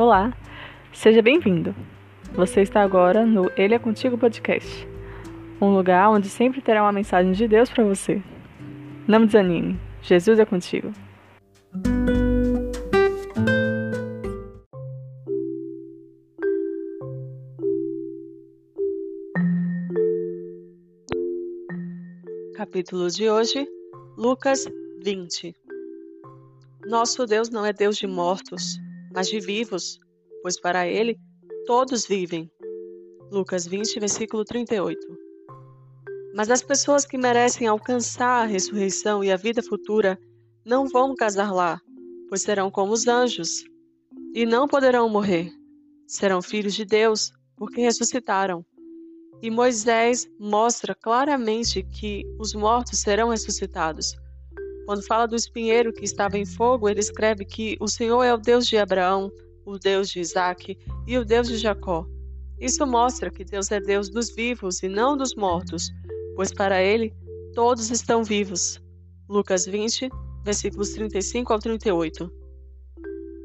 Olá, seja bem-vindo. Você está agora no Ele é Contigo Podcast, um lugar onde sempre terá uma mensagem de Deus para você. Não desanime, Jesus é contigo. Capítulo de hoje, Lucas 20. Nosso Deus não é Deus de mortos, mas de vivos, pois para ele todos vivem. Lucas 20, versículo 38. Mas as pessoas que merecem alcançar a ressurreição e a vida futura não vão casar lá, pois serão como os anjos, e não poderão morrer. Serão filhos de Deus, porque ressuscitaram. E Moisés mostra claramente que os mortos serão ressuscitados. Quando fala do espinheiro que estava em fogo, ele escreve que o Senhor é o Deus de Abraão, o Deus de Isaac e o Deus de Jacó. Isso mostra que Deus é Deus dos vivos e não dos mortos, pois para ele todos estão vivos. Lucas 20, versículos 35 ao 38.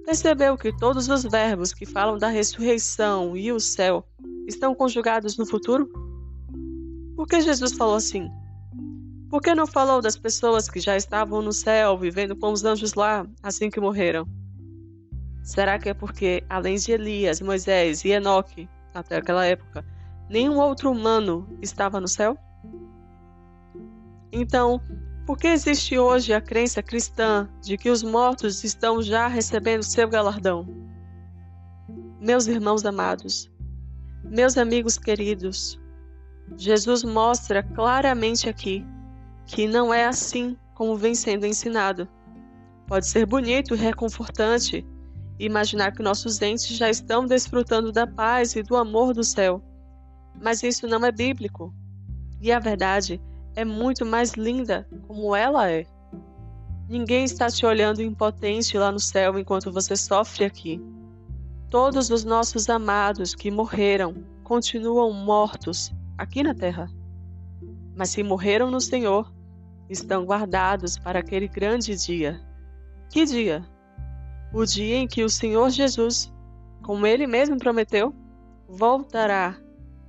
Percebeu que todos os verbos que falam da ressurreição e o céu estão conjugados no futuro? Por que Jesus falou assim? Por que não falou das pessoas que já estavam no céu, vivendo com os anjos lá, assim que morreram? Será que é porque, além de Elias, Moisés e Enoque, até aquela época, nenhum outro humano estava no céu? Então, por que existe hoje a crença cristã de que os mortos estão já recebendo seu galardão? Meus irmãos amados, meus amigos queridos, Jesus mostra claramente aqui que não é assim como vem sendo ensinado. Pode ser bonito e reconfortante imaginar que nossos entes já estão desfrutando da paz e do amor do céu. Mas isso não é bíblico. E a verdade é muito mais linda como ela é. Ninguém está te olhando impotente lá no céu enquanto você sofre aqui. Todos os nossos amados que morreram continuam mortos aqui na terra. Mas se morreram no Senhor, estão guardados para aquele grande dia. Que dia? o dia em que o Senhor Jesus, como ele mesmo prometeu, voltará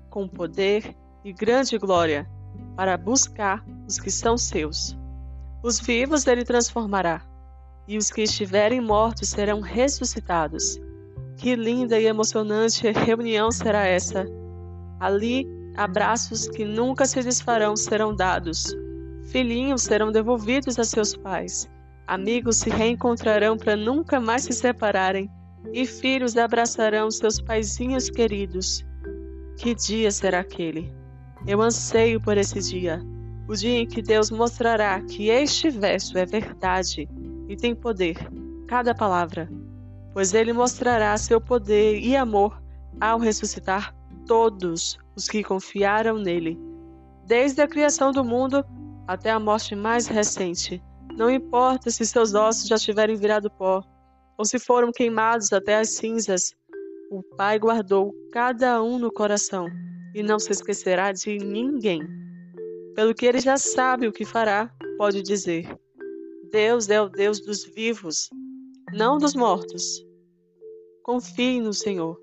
com poder e grande glória para buscar os que são seus. Os vivos ele transformará, e os que estiverem mortos serão ressuscitados. Que linda e emocionante reunião será essa! Ali, abraços que nunca se desfarão serão dados, filhinhos serão devolvidos a seus pais Amigos se reencontrarão para nunca mais se separarem, e filhos abraçarão seus paizinhos queridos. Que dia será aquele? Eu anseio por esse dia, o dia em que Deus mostrará que este verso é verdade e tem poder, cada palavra, pois ele mostrará seu poder e amor ao ressuscitar todos os que confiaram nele, desde a criação do mundo até a morte mais recente não importa se seus ossos já tiverem virado pó, ou se foram queimados até as cinzas, o Pai guardou cada um no coração e não se esquecerá de ninguém. Pelo que ele já sabe o que fará, pode dizer: Deus é o Deus dos vivos, não dos mortos. Confie no Senhor.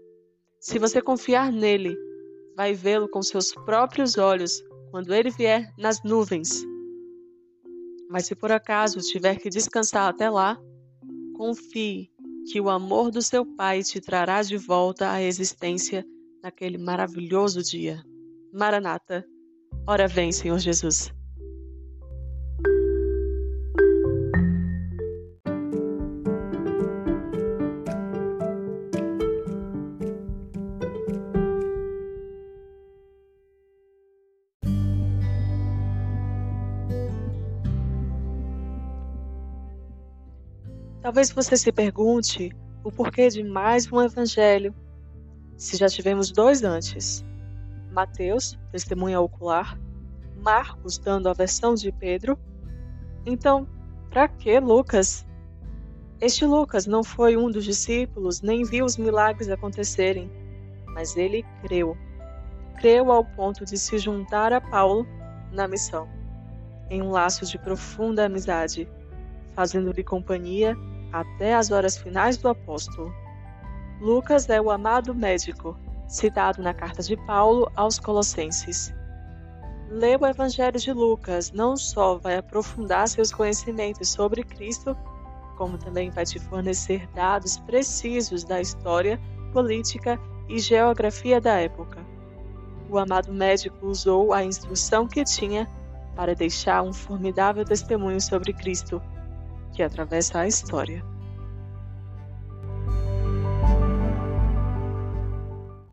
Se você confiar nele, vai vê-lo com seus próprios olhos quando ele vier nas nuvens. Mas se por acaso tiver que descansar até lá, confie que o amor do seu Pai te trará de volta à existência naquele maravilhoso dia. Maranata, ora vem, Senhor Jesus. Talvez você se pergunte o porquê de mais um evangelho, se já tivemos dois antes. Mateus, testemunha ocular, Marcos dando a versão de Pedro. Então, para que Lucas? Este Lucas não foi um dos discípulos, nem viu os milagres acontecerem, mas ele creu. Creu ao ponto de se juntar a Paulo na missão, em um laço de profunda amizade, fazendo-lhe companhia até as horas finais do apóstolo. Lucas é o amado médico, citado na carta de Paulo aos Colossenses. Ler o Evangelho de Lucas não só vai aprofundar seus conhecimentos sobre Cristo, como também vai te fornecer dados precisos da história, política e geografia da época. O amado médico usou a instrução que tinha para deixar um formidável testemunho sobre Cristo, que atravessa a história.